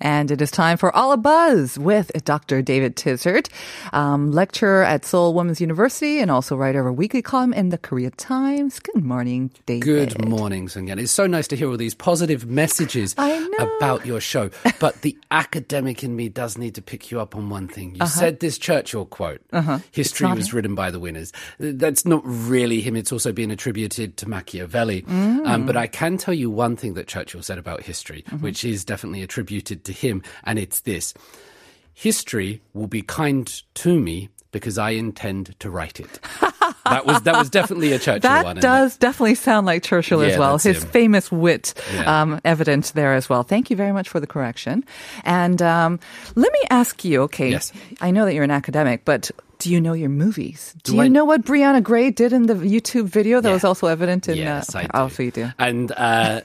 And it is time for All a Buzz with Dr. David Tizzard, um, lecturer at Seoul Women's University and also writer of a weekly column in the Korea Times. Good morning, David. Good morning, Sunyan. It's so nice to hear all these positive messages about your show. But the academic in me does need to pick you up on one thing. You said this Churchill quote Uh-huh. history was written by the winners. That's not really him. It's also been attributed to Machiavelli. Mm. Um, but I can tell you one thing that Churchill said about history, Mm-hmm. which is definitely attributed to him, and it's this history will be kind to me because I intend to write it. that was that was definitely a Churchill That one. it? does definitely sound like Churchill as well. His him. famous wit Yeah. um, evident there as well. Thank you very much for the correction. And um, let me ask you, okay, Yes. I know that you're an academic, but do you know your movies? Do, Do you I- know what Brianna Gray did in the YouTube video that Yeah. was also evident in? Yes, uh, I do. Oh, so you do. And uh,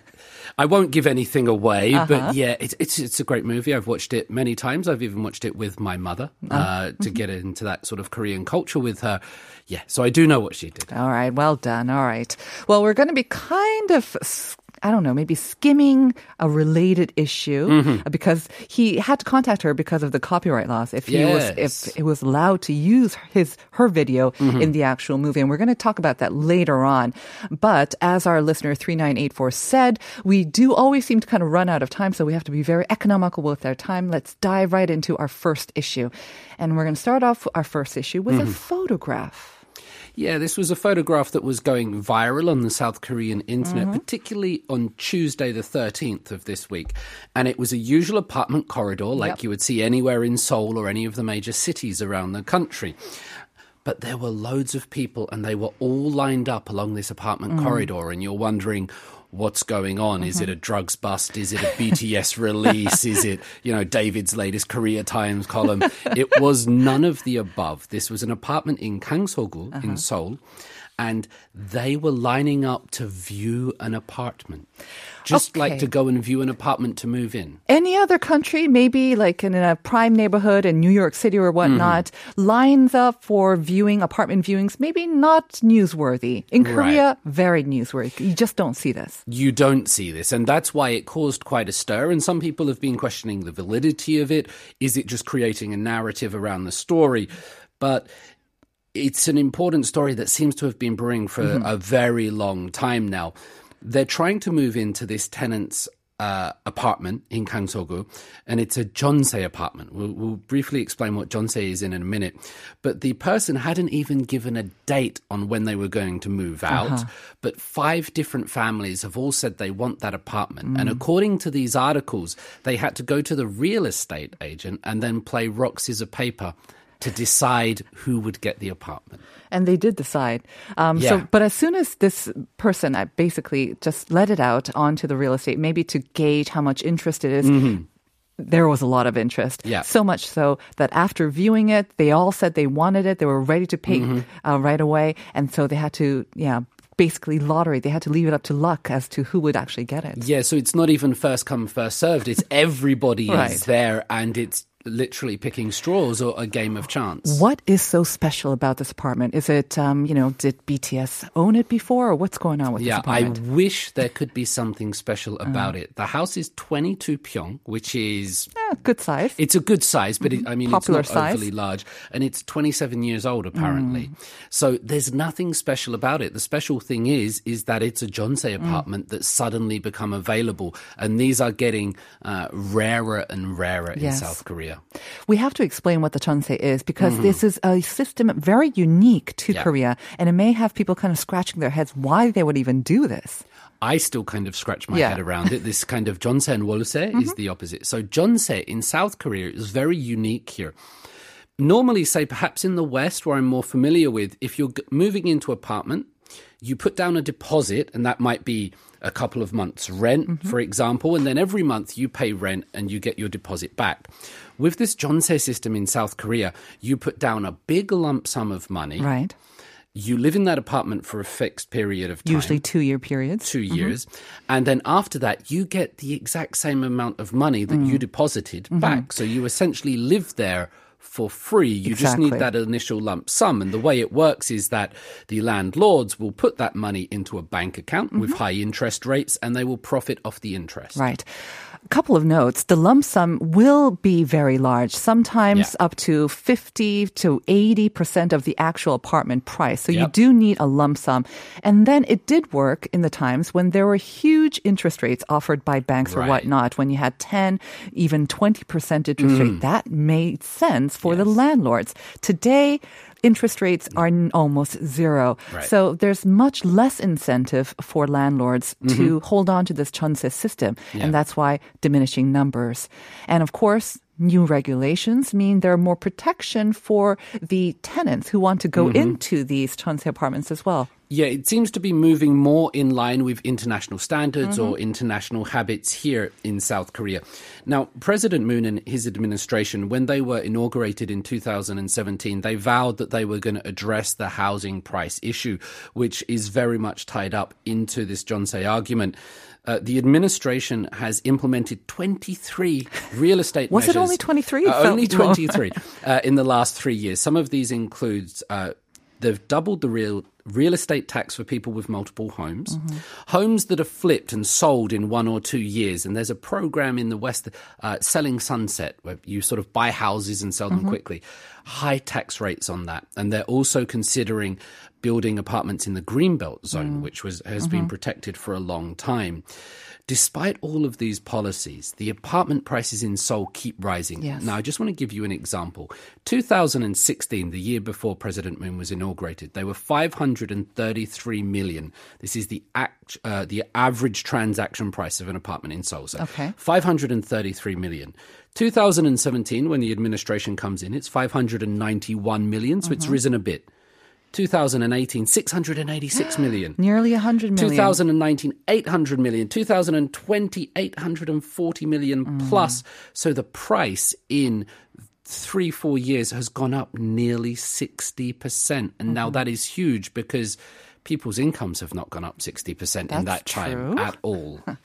I won't give anything away, Uh-huh. but yeah, it's, it's it's a great movie. I've watched it many times. I've even watched it with my mother Oh. uh, to get into that sort of Korean culture with her. Yeah, so I do know what she did. All right, well done. All right. Well, we're going to be kind of. I don't know, maybe skimming a related issue Mm-hmm. because he had to contact her because of the copyright laws. If he was, if it was allowed to use his her video Mm-hmm. in the actual movie, and we're going to talk about that later on. But as our listener three nine eight four said, we do always seem to kind of run out of time, so we have to be very economical with our time. Let's dive right into our first issue, and we're going to start off our first issue with Mm-hmm. a photograph. Yeah, this was a photograph that was going viral on the South Korean internet, Mm-hmm. particularly on Tuesday, the 13th of this week. And it was a usual apartment corridor like Yep. you would see anywhere in Seoul or any of the major cities around the country. But there were loads of people and they were all lined up along this apartment Mm. corridor, and you're wondering, What's going on? Is Mm-hmm. it a drugs bust? Is it a BTS release? Is it, you know, David's latest Korea Times column? It was none of the above. This was an apartment in Kangsogu Uh-huh. in Seoul, and they were lining up to view an apartment. Just like to go and view an apartment to move in. any other country, maybe like in a prime neighborhood in New York City or whatnot, Mm-hmm. lines up for viewing apartment viewings, maybe not newsworthy. In Korea, very newsworthy. You just don't see this. you don't see this. And that's why it caused quite a stir. And some people have been questioning the validity of it. Is it just creating a narrative around the story? But it's an important story that seems to have been brewing for mm-hmm. a very long time now. They're trying to move into this tenant's uh, apartment in Kangsogu, and it's a Jonsei apartment. We'll, we'll briefly explain what Jonsei is in in a minute. But the person hadn't even given a date on when they were going to move uh-huh. out. But five different families have all said they want that apartment. And mm. according to these articles, they had to go to the real estate agent and then play rock, scissors, paper to decide who would get the apartment. And they did decide. Um, So, but as soon as this person uh, basically just let it out onto the real estate, maybe to gauge how much interest it is, There was a lot of interest. Mm-hmm. Yeah. So much so that after viewing it, they all said they wanted it. They were ready to pay Mm-hmm. uh, right away. And so they had to, yeah, basically lottery. They had to leave it up to luck as to who would actually get it. Yeah, so it's not even first come, first served. It's everybody Right. is there and it's literally picking straws or a game of chance. What is so special about this apartment? Is it, um, you know, did BTS own it before or what's going on with Yeah, this I apartment? Uh. wish there could be something special about it. The house is 22 pyong, which is Yeah, good size. It's a good size, but it, I mean, Popular it's not size. overly large, and it's 27 years old apparently. Mm. So there's nothing special about it. The special thing is, is that it's a Jonsei Mm. apartment that's suddenly become available, and these are getting uh, rarer and rarer in South Korea. We have to explain what the chonsei is because this is a system very unique to Mm-hmm. Yeah. Korea, and it may have people kind of scratching their heads why they would even do this. I still kind of scratch my Yeah. head around it. This kind of Jonsei and Wolse is the opposite. So Jonsei in South Korea is very unique here. Normally, say perhaps in the West, where I'm more familiar with, if you're moving into apartment, you put down a deposit, and that might be a couple of months' rent, Mm-hmm. for example, and then every month you pay rent and you get your deposit back. With this Jonse system in South Korea, you put down a big lump sum of money. Right. You live in that apartment for a fixed period of time. Usually two year periods. 2 years. And then after that, you get the exact same amount of money that Mm. you deposited Mm-hmm. back. So you essentially live there for free. You just need that initial lump sum. And the way it works is that the landlords will put that money into a bank account with high interest rates and they will profit off the interest. Mm-hmm. Right. A couple of notes. The lump sum will be very large, sometimes Yeah. up to 50 to 80% of the actual apartment price. So you do need a lump sum. And then it did work in the times when there were huge interest rates offered by banks or whatnot, when you had 10, even 20% interest rate. That made sense for the Mm. Landlords. Today, interest rates are almost zero. Right. So there's much less incentive for landlords to hold on to this chonse system. Mm-hmm. Yeah. And that's why diminishing numbers. And of course, new regulations mean there are more protection for the tenants who want to go Mm-hmm. into these chonse apartments as well. Yeah, it seems to be moving more in line with international standards or Mm-hmm. international habits here in South Korea. Now, President Moon and his administration, when they were inaugurated in 2017, they vowed that they were going to address the housing price issue, which is very much tied up into this Jonsei argument. Uh, the administration has implemented 23 real estate Was it only 23? Uh, only 23 uh, in the last three years. Some of these include uh, they've doubled the real real estate tax for people with multiple homes, Mm-hmm. homes that are flipped and sold in one or two years. And there's a program in the West, uh, Selling Sunset, where you sort of buy houses and sell them Mm-hmm. quickly. High tax rates on that, and they're also considering building apartments in the Greenbelt zone, Mm. which was has Mm-hmm. been protected for a long time. Despite all of these policies, the apartment prices in Seoul keep rising. Yes. Now, I just want to give you an example. 2016, the year before President Moon was inaugurated, they were 533 million. This is the act, uh, the average transaction price of an apartment in Seoul. So Okay. 533 million. 2017, when the administration comes in, it's 591 million, so it's risen a bit. 2018, 686 million. Nearly 100 million. 2019, 800 million. 2020, 840 million Mm. plus. So the price in three, four years has gone up nearly 60%. And now Mm-hmm. that is huge because people's incomes have not gone up 60% in that time true. at all.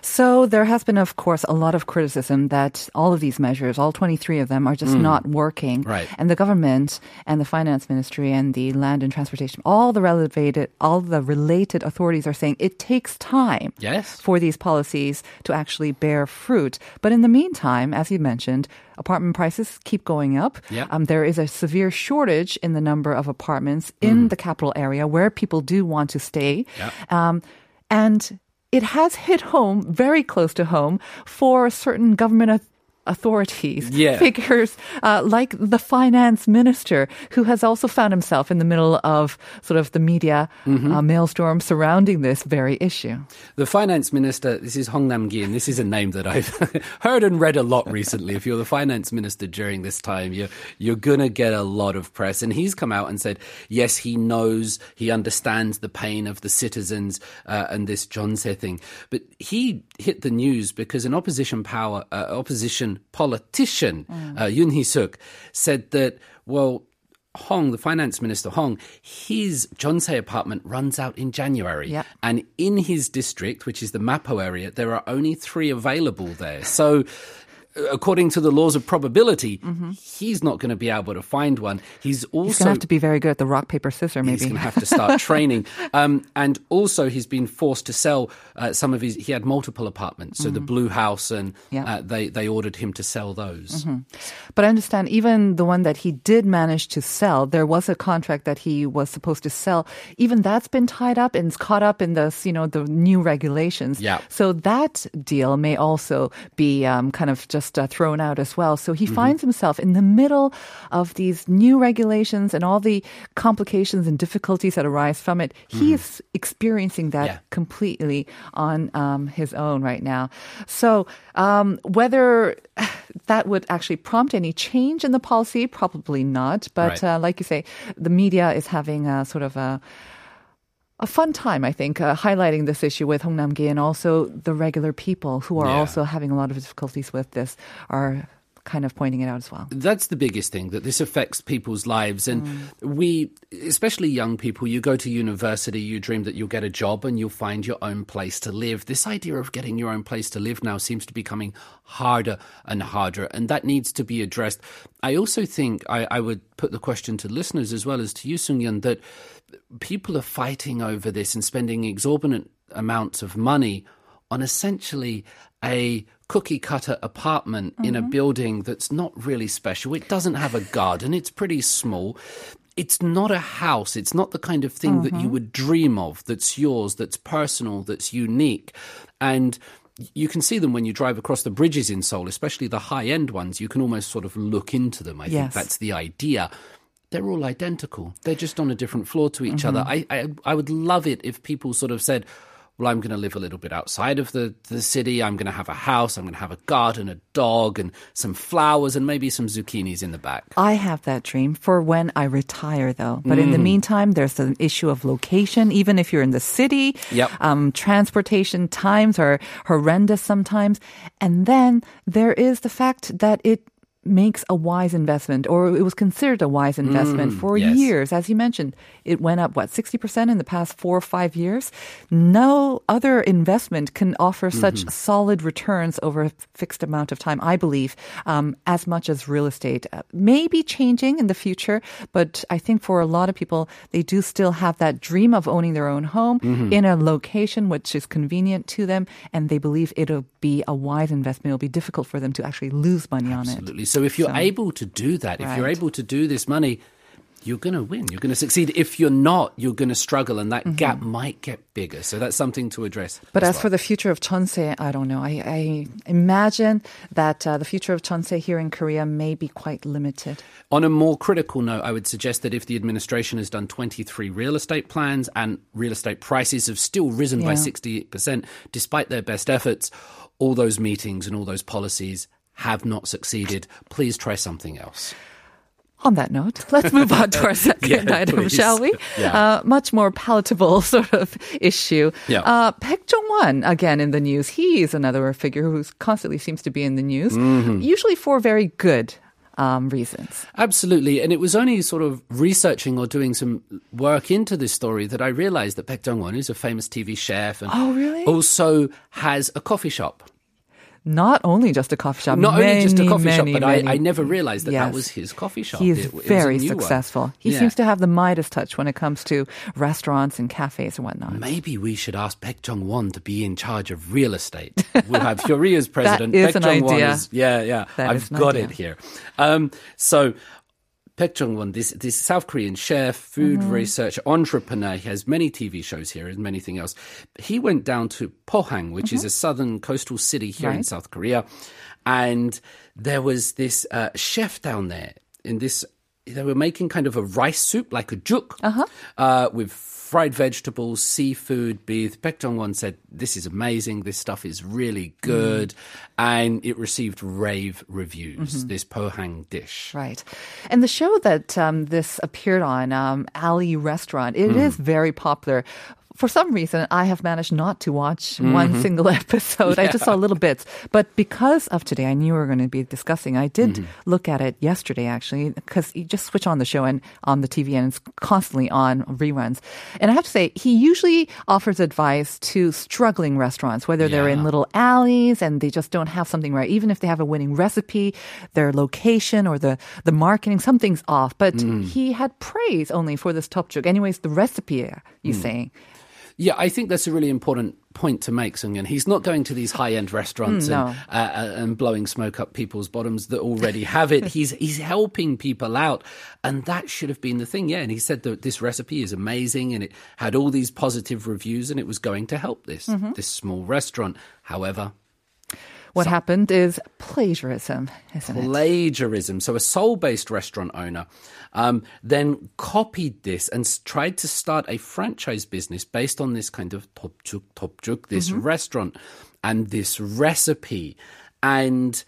So there has been, of course, a lot of criticism that all of these measures, all 23 of them, are just not working. Mm. Right. And the government and the finance ministry and the land and transportation, all the related, all the related authorities are saying it takes time Yes. for these policies to actually bear fruit. But in the meantime, as you mentioned, apartment prices keep going up. Yeah. Um, there is a severe shortage in the number of apartments in the capital area where people do want to stay. Yeah. Um, and it has hit home, very close to home, for certain government authorities, Yeah. figures uh, like the finance minister, who has also found himself in the middle of sort of the media Mm-hmm. uh, maelstrom surrounding this very issue. The finance minister, this is Hong Nam Gi, and this is a name that I've heard and read a lot recently. If you're the finance minister during this time, you're, you're going to get a lot of press. And he's come out and said, yes, he knows, he understands the pain of the citizens uh, and this Jonse thing. But he hit the news because an opposition power, uh, politician, uh, Yoon Hee-suk, said that, well, Hong, the finance minister Hong, his Jonsei apartment runs out in January. Yep. And in his district, which is the Mapo area, there are only three available there. So, according to the laws of probability, he's not going to be able to find one. He's also Mm-hmm. He's going to have to be very good at the rock, paper, scissors, Maybe He's going to have to start training. Um, and also, he's been forced to sell uh, some of his. He had multiple apartments, so the Blue House, and Mm-hmm. Yeah. Mm-hmm. uh, they they ordered him to sell those. But I understand even the one that he did manage to sell, there was a contract that he was supposed to sell. Even that's been tied up and caught up in this, you know, the new regulations. Yeah. So that deal may also be um, kind of just uh, thrown out as well. So he Mm-hmm. finds himself in the middle of these new regulations and all the complications and difficulties that arise from it. He is experiencing that Mm-hmm. Yeah. completely on um, his own right now. So um, whether that would actually prompt any change in the policy, probably not. But Right. uh, like you say, the media is having a sort of a a fun time, I think, uh, highlighting this issue with Hong Nam-gi and also the regular people who are Yeah. also having a lot of difficulties with this are kind of pointing it out as well. That's the biggest thing that this affects people's lives. And mm. we, especially young people, you go to university, you dream that you'll get a job and you'll find your own place to live. This idea of getting your own place to live now seems to be coming harder and harder, and that needs to be addressed. I also think I, I would put the question to listeners as well as to you, Sung Yun, that people are fighting over this and spending exorbitant amounts of money on essentially a cookie cutter apartment in a mm-hmm. building that's not really special. It doesn't have a garden, it's pretty small. It's not a house. It's not the kind of thing that you mm-hmm. would dream of that's yours, that's personal, that's unique. And you can see them when you drive across the bridges in Seoul, especially the high end ones. You can almost sort of look into them. I think that's the idea. They're all identical. They're just on a different floor to each other. Mm-hmm. I, I I would love it if people sort of said, "Well, I'm going to live a little bit outside of the the city. I'm going to have a house. I'm going to have a garden, a dog, and some flowers, and maybe some zucchinis in the back." I have that dream for when I retire, though. But in the meantime, there's an issue of location. Even if you're in the city, Yep. um, transportation times are horrendous sometimes. And then there is the fact that it makes a wise investment, or it was considered a wise investment for yes. years. As you mentioned, it went up, what, 60% in the past four or five years? No other investment can offer such solid returns over a fixed amount of time, I believe, um, as much as real estate. Uh, Maybe changing in the future, but I think for a lot of people, they do still have that dream of owning their own home in a location which is convenient to them, and they believe it'll be a wise investment. It'll be difficult for them to actually lose money on it. Absolutely. So if you're So- able to do that, if you're able to do this money, you're going to win. You're going to succeed. If you're not, you're going to struggle, and that gap might get bigger. So that's something to address. But as as for the future of Chonsei, I don't know. I, I imagine that uh, the future of Chonsei here in Korea may be quite limited. On a more critical note, I would suggest that if the administration has done 23 real estate plans and real estate prices have still risen by Yeah. 68%, despite their best efforts, all those meetings and all those policies have not succeeded. Please try something else. On that note, let's move on to our second Yeah, item, please. shall we? Yeah. Uh, much more palatable sort of issue. Yeah. Uh, Baek Jong-won, again in the news. He is another figure who constantly seems to be in the news, Mm-hmm. usually for very good um, reasons. Absolutely. And it was only sort of researching or doing some work into this story that I realized that Baek Jong-won is a famous TV chef and Oh, really? also has a coffee shop. Not only just a coffee shop, Not only just a many, coffee shop, but I, many- I never realized that that was his coffee shop. He is It- it very new one. successful. He Yeah. seems to have the Midas touch when it comes to restaurants and cafes and whatnot. Maybe we should ask Baek Jong Won to be in charge of real estate. We'll have Hyori as president. is Baek an Jong-won idea. is- yeah, yeah. That I've got idea. it here. Um, so. Baek Jong-won, this this South Korean chef, food Mm-hmm. researcher, entrepreneur. He has many TV shows here and many thing else. He went down to Pohang, which is a southern coastal city here in Mm-hmm. South Korea, and there was this uh, chef down there in this. They were making kind of a rice soup, like a juk, Uh-huh. uh, with fried vegetables, seafood, beef. Baek Jong-won said, "This is amazing. This stuff is really good," and it received rave reviews. This Pohang dish. Right. And the show that um, this appeared on, um, Alley Restaurant, it is Hmm. very popular. For some reason, I have managed not to watch one single episode. I just saw little bits. But because of today, I knew we were going to be discussing. I did look at it yesterday, actually, because you just switch on the show and on the TV and it's constantly on reruns. And I have to say, he usually offers advice to struggling restaurants, whether they're in little alleys and they just don't have something right. Even if they have a winning recipe, their location or the, the marketing, something's off. But Mm. he had praise only for this topjuk. Anyways, the recipe, you Mm. saying. Yeah, I think that's a really important point to make, Sungyeon. He's not going to these high-end restaurants Mm, and, uh, uh, and blowing smoke up people's bottoms that already have it. he's he's helping people out, and that should have been the thing. Yeah, and he said that this recipe is amazing, and it had all these positive reviews, and it was going to help this Mm-hmm. this small restaurant. However, What happened is plagiarism, isn't it? plagiarism. So a Seoul-based restaurant owner um, then copied this and tried to start a franchise business based on this kind of topjuk topjuk, this restaurant and this recipe. And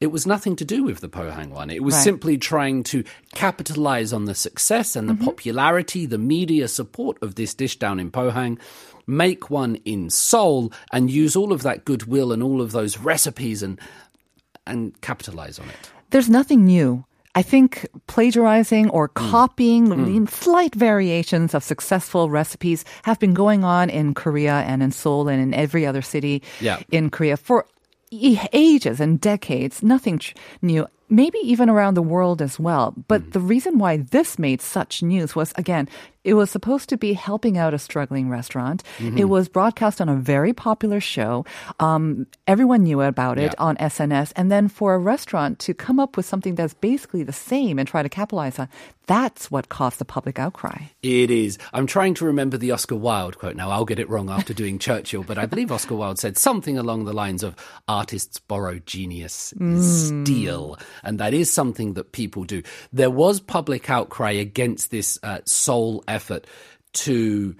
it was nothing to do with the Pohang one. It was Right. simply trying to capitalize on the success and the Mm-hmm. popularity, the media support of this dish down in Pohang, make one in Seoul, and use all of that goodwill and all of those recipes and and capitalize on it. There's nothing new. I think plagiarizing or Hmm. copying slight variations of successful recipes have been going on in Korea and in Seoul and in every other city Yeah. in Korea for ages and decades. Nothing new. Maybe even around the world as well. But Hmm. the reason why this made such news was again, it was supposed to be helping out a struggling restaurant. Mm-hmm. It was broadcast on a very popular show. Um, everyone knew about it Yeah. on SNS. And then for a restaurant to come up with something that's basically the same and try to capitalize on, that's what caused the public outcry. It is. I'm trying to remember the Oscar Wilde quote now. I'll get it wrong after doing Churchill, but I believe Oscar Wilde said something along the lines of artists borrow genius, steal. And that is something that people do. There was public outcry against this uh, Seoul effort to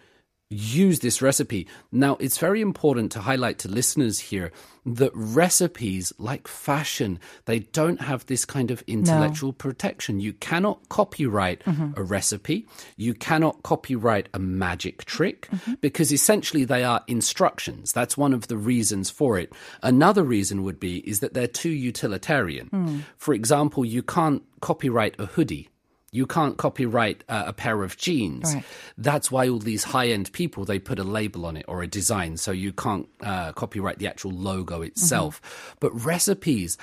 use this recipe. Now, it's very important to highlight to listeners here that recipes, like fashion, they don't have this kind of intellectual protection. You cannot copyright mm-hmm. a recipe. You cannot copyright a magic trick mm-hmm. because essentially they are instructions. That's one of the reasons for it. Another reason would be is that they're too utilitarian. Hmm. For example, you can't copyright a hoodie. You can't copyright uh, a pair of jeans. Right. That's why all these high end people they put a label on it or a design, so you can't uh, copyright the actual logo itself. But recipes.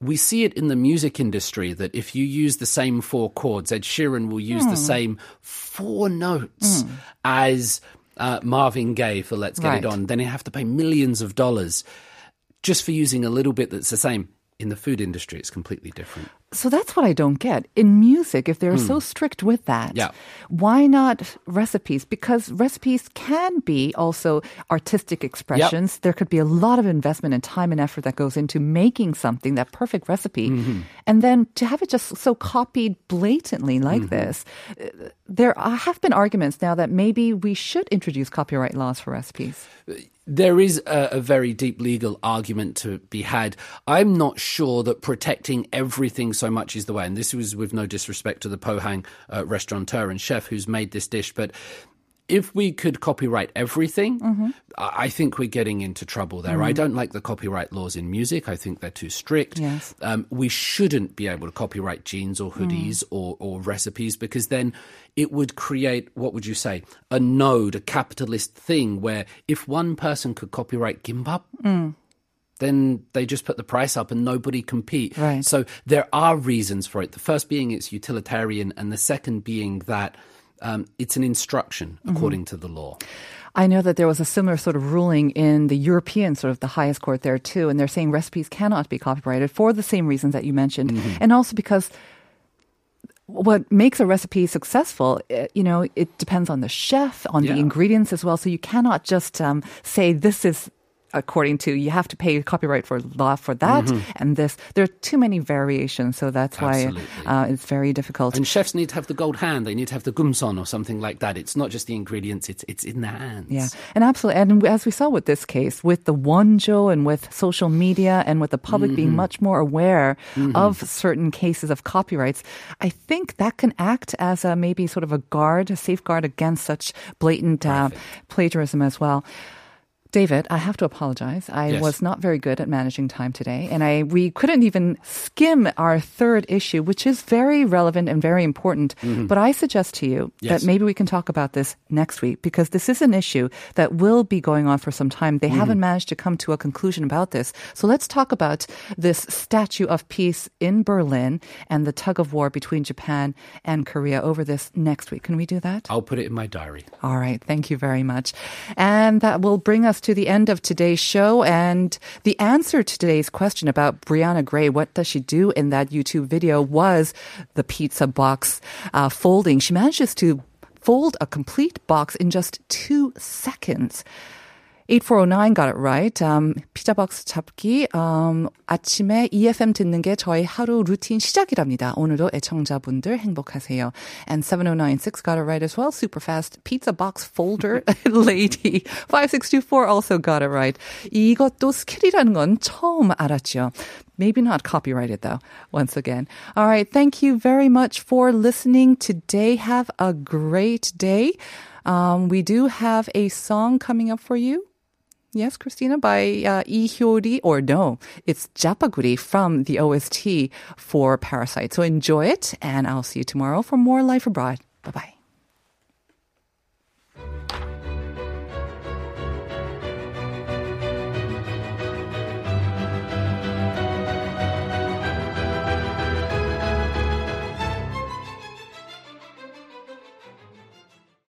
We see it in the music industry that if you use the same four chords, Ed Sheeran will use the same four notes as uh, Marvin Gaye for Let's Get It On. Then you have to pay millions of dollars just for using a little bit that's the same. In the food industry, it's completely different. So that's what I don't get. In music, if they're so strict with that. Yeah. why not recipes? Because recipes can be also artistic expressions. There could be a lot of investment and time and effort that goes into making something, that perfect recipe. Mm-hmm. And then to have it just so copied blatantly like Mm-hmm. this, uh, there have been arguments now that maybe we should introduce copyright laws for recipes. There is a, a very deep legal argument to be had. I'm not sure that protecting everything so much is the way. And this was with no disrespect to the Pohang uh, restaurateur and chef who's made this dish, but if we could copyright everything, mm-hmm. I I think we're getting into trouble there. I mm. don't like the copyright laws in music. I think they're too strict. Yes. Um, we shouldn't be able to copyright jeans or mm. hoodies or, or recipes because then it would create, what would you say, a node, a capitalist thing where if one person could copyright gimbap, mm. then they just put the price up and nobody compete. Right. So there are reasons for it. The first being it's utilitarian, and the second being that um, it's an instruction according to the law. I know that there was a similar sort of ruling in the European sort of the highest court there too, and they're saying recipes cannot be copyrighted for the same reasons that you mentioned, and also because what makes a recipe successful, eh, you know, it depends on the chef, on Yeah. the ingredients as well. So you cannot just um, say this is according to you have to pay copyright for law for that and this. There are too many variations, so that's why uh, it's very difficult. And chefs need to have the gold hand. They need to have the gumson or something like that. It's not just the ingredients; it's it's in their hands. Yeah, and absolutely. And as we saw with this case, with the wonjo and with social media and with the public being much more aware of certain cases of copyrights, I think that can act as a maybe sort of a guard, a safeguard against such blatant uh, plagiarism as well. David, I have to apologize. I Yes. was not very good at managing time today, and I we couldn't even skim our third issue, which is very relevant and very important. Mm-hmm. But I suggest to you Yes. that maybe we can talk about this next week because this is an issue that will be going on for some time. They haven't mm-hmm. managed to come to a conclusion about this. So let's talk about this statue of peace in Berlin and the tug of war between Japan and Korea over this next week. Can we do that? I'll put it in my diary. All right. Thank you very much. And that will bring us to the end of today's show. And the answer to today's question about Brianna Gray, what does she do in that YouTube video, was the pizza box uh, folding. She manages to fold a complete box in just two seconds. 8409 got it right. Um, 피자박스 잡기. Um, 아침에 EFM 듣는 게 저희 하루 루틴 시작이랍니다. 오늘도 애청자분들 행복하세요. And 7096 got it right as well. Super fast pizza box folder lady. 5624 also got it right. 이것도 스킬이라는 건 처음 알았죠. Maybe not copyrighted though, once again. All right. Thank you very much for listening today. Have a great day. Um, we do have a song coming up for you. Yes, Christina, by uh, Lee Hyori, or no, it's Japaguri from the OST for Parasite. So enjoy it, and I'll see you tomorrow for more Life Abroad. Bye bye.